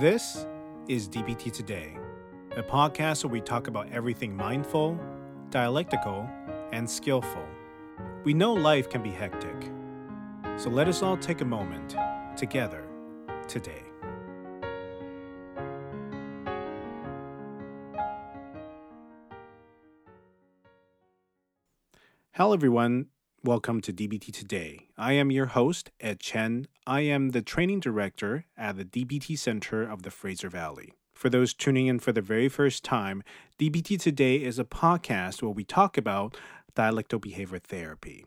This is DBT Today, a podcast where we talk about everything mindful, dialectical, and skillful. We know life can be hectic, so let us all take a moment together today. Hello, everyone. Welcome to DBT Today. I am your host, Ed Chen. I am the training director at the DBT Center of the Fraser Valley. For those tuning in for the very first time, DBT Today is a podcast where we talk about dialectical behavior therapy.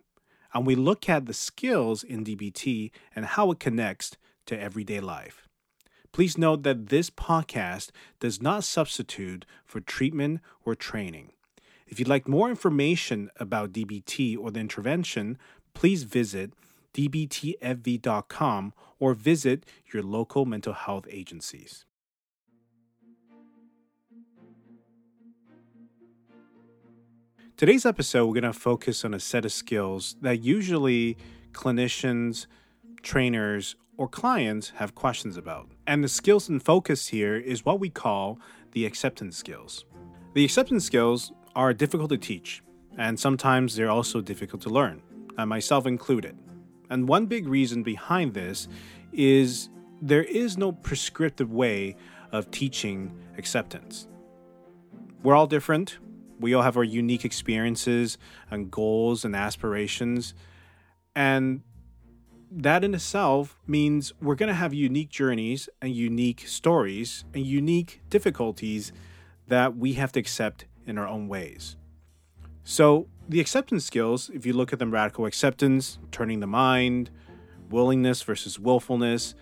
And we look at the skills in DBT and how it connects to everyday life. Please note that this podcast does not substitute for treatment or training. If you'd like more information about DBT or the intervention, please visit dbtfv.com or visit your local mental health agencies. Today's episode, we're going to focus on a set of skills that usually clinicians, trainers, or clients have questions about. And the skills in focus here is what we call the acceptance skills. The acceptance skills are difficult to teach, and sometimes they're also difficult to learn, and myself included. And one big reason behind this is there is no prescriptive way of teaching acceptance. We're all different. We all have our unique experiences and goals and aspirations. And that in itself means we're going to have unique journeys and unique stories and unique difficulties that we have to accept in our own ways. So, the acceptance skills, if you look at them radical acceptance, turning the mind, willingness versus willfulness,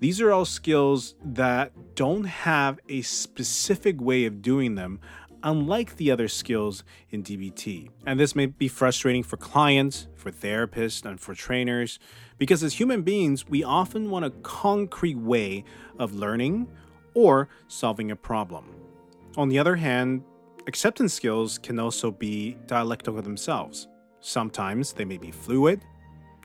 these are all skills that don't have a specific way of doing them, unlike the other skills in DBT. And this may be frustrating for clients, for therapists, and for trainers, because as human beings, we often want a concrete way of learning or solving a problem. On the other hand, Acceptance skills can also be dialectical themselves. Sometimes they may be fluid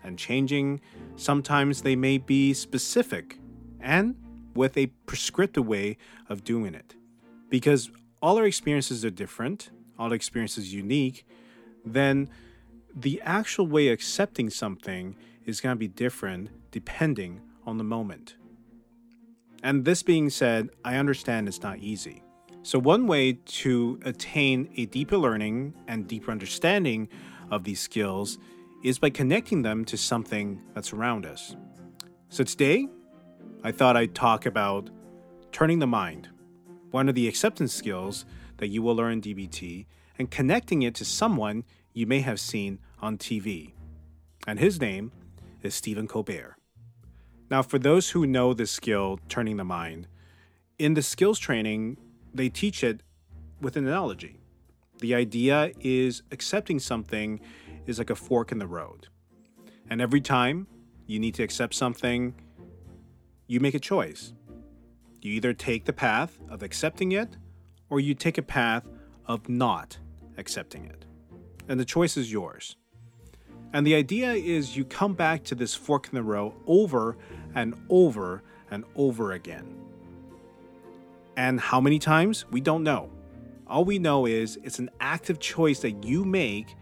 and changing, sometimes they may be specific and with a prescriptive way of doing it. Because all our experiences are different, all our experiences unique, then the actual way of accepting something is going to be different depending on the moment. And this being said, I understand it's not easy. So, one way to attain a deeper learning and deeper understanding of these skills is by connecting them to something that's around us. So, today, I thought I'd talk about turning the mind, one of the acceptance skills that you will learn in DBT, and connecting it to someone you may have seen on TV. And his name is Stephen Colbert. Now, for those who know the skill, turning the mind, in the skills training, they teach it with an analogy. The idea is accepting something is like a fork in the road. And every time you need to accept something, you make a choice. You either take the path of accepting it or you take a path of not accepting it. And the choice is yours. And the idea is you come back to this fork in the road over and over and over again. And how many times? We don't know. All we know is it's an active choice that you make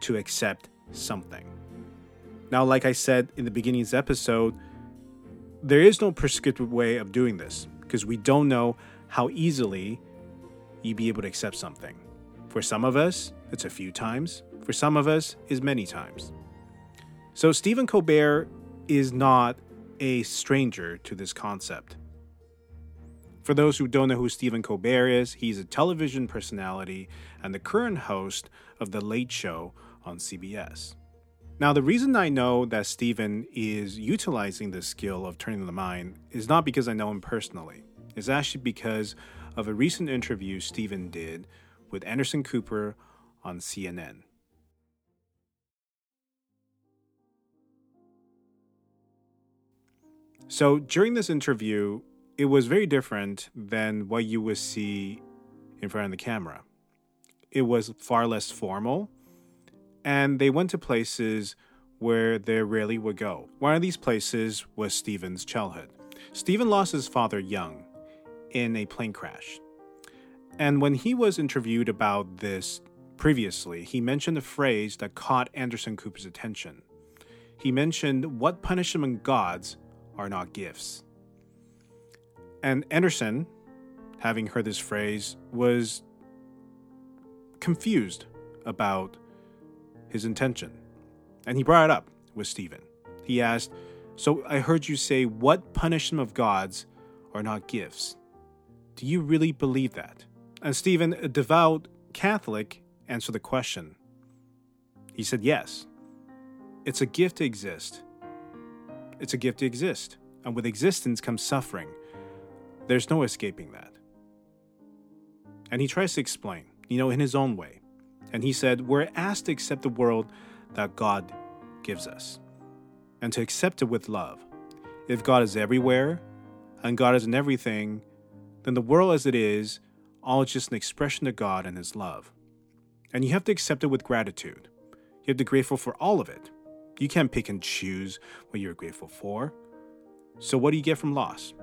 to accept something. Now, like I said in the beginning of this episode, there is no prescriptive way of doing this because we don't know how easily you'd be able to accept something. For some of us, it's a few times. For some of us, is many times. So Stephen Colbert is not a stranger to this concept. For those who don't know who Stephen Colbert is, he's a television personality and the current host of The Late Show on CBS. Now, the reason I know that Stephen is utilizing the skill of turning the mind is not because I know him personally. It's actually because of a recent interview Stephen did with Anderson Cooper on CNN. So, during this interview, it was very different than what you would see in front of the camera. It was far less formal, and they went to places where they rarely would go. One of these places was Stephen's childhood. Stephen lost his father young in a plane crash. And when he was interviewed about this previously, he mentioned a phrase that caught Anderson Cooper's attention. He mentioned what punishment gods are not gifts. And Anderson, having heard this phrase, was confused about his intention. And he brought it up with Stephen. He asked, So I heard you say, What punishment of gods are not gifts? Do you really believe that? And Stephen, a devout Catholic, answered the question. He said, Yes. It's a gift to exist. It's a gift to exist. And with existence comes suffering. There's no escaping that. And he tries to explain, you know, in his own way. And he said, We're asked to accept the world that God gives us and to accept it with love. If God is everywhere and God is in everything, then the world as it is, all is just an expression of God and His love. And you have to accept it with gratitude. You have to be grateful for all of it. You can't pick and choose what you're grateful for. So, what do you get from loss?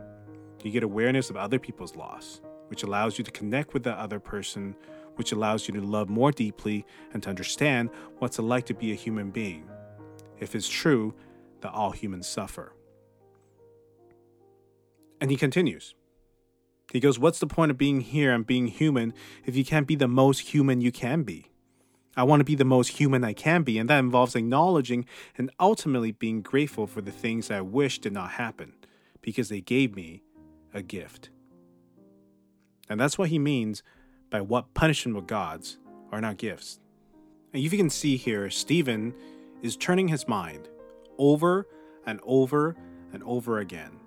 You get awareness of other people's loss, which allows you to connect with the other person, which allows you to love more deeply and to understand what's it like to be a human being. If it's true that all humans suffer. And he continues. He goes, What's the point of being here and being human if you can't be the most human you can be? I want to be the most human I can be, and that involves acknowledging and ultimately being grateful for the things I wish did not happen because they gave me a gift. And that's what he means by what punishment of gods are not gifts. And you can see here, Stephen is turning his mind over and over and over again.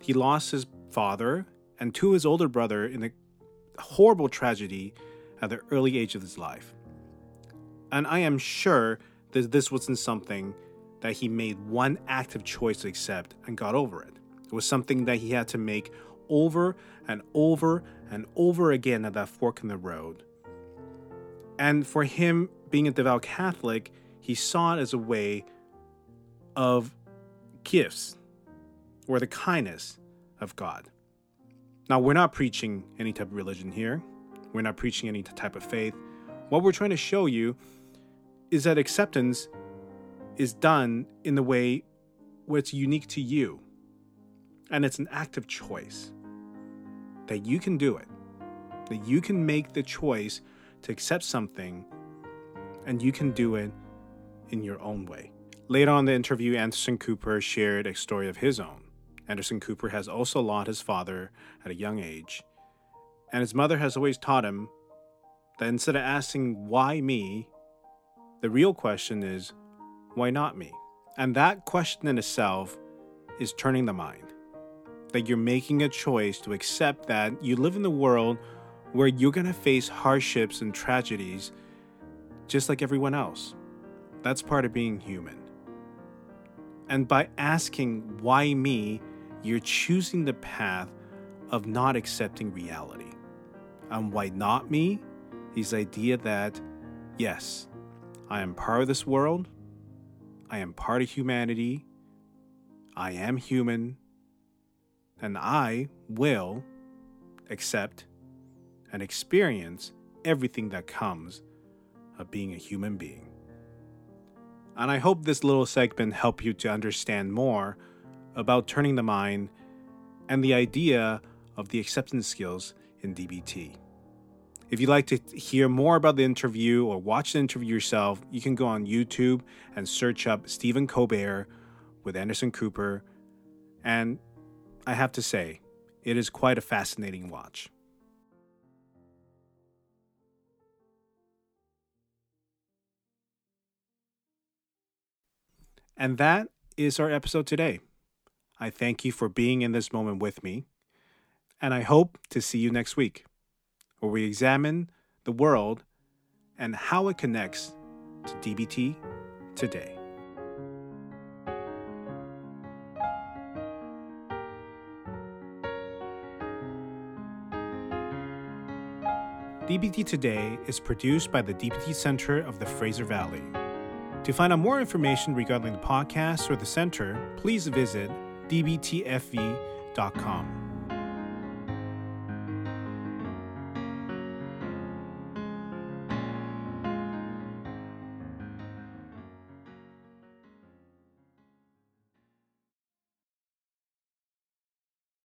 He lost his father and to his older brother in a horrible tragedy at the early age of his life. And I am sure that this wasn't something that he made one active choice to accept and got over it. It was something that he had to make over and over and over again at that fork in the road. And for him, being a devout Catholic, he saw it as a way of gifts or the kindness of God. Now, we're not preaching any type of religion here. We're not preaching any type of faith. What we're trying to show you is that acceptance is done in the way where it's unique to you. And it's an active choice that you can do it, that you can make the choice to accept something and you can do it in your own way. Later on in the interview, Anderson Cooper shared a story of his own. Anderson Cooper has also lost his father at a young age, and his mother has always taught him that instead of asking, why me, the real question is, why not me? And that question in itself is turning the mind. That you're making a choice to accept that you live in the world where you're going to face hardships and tragedies just like everyone else. That's part of being human. And by asking, why me, you're choosing the path of not accepting reality. And why not me? Is the idea that, yes, I am part of this world, I am part of humanity, I am human, and I will accept and experience everything that comes of being a human being. And I hope this little segment helped you to understand more about turning the mind and the idea of the acceptance skills in DBT. If you'd like to hear more about the interview or watch the interview yourself, you can go on YouTube and search up Stephen Colbert with Anderson Cooper. And I have to say, it is quite a fascinating watch. And that is our episode today. I thank you for being in this moment with me, and I hope to see you next week, where we examine the world and how it connects to DBT today. DBT Today is produced by the DBT Center of the Fraser Valley. To find out more information regarding the podcast or the center, please visit dbtfv.com.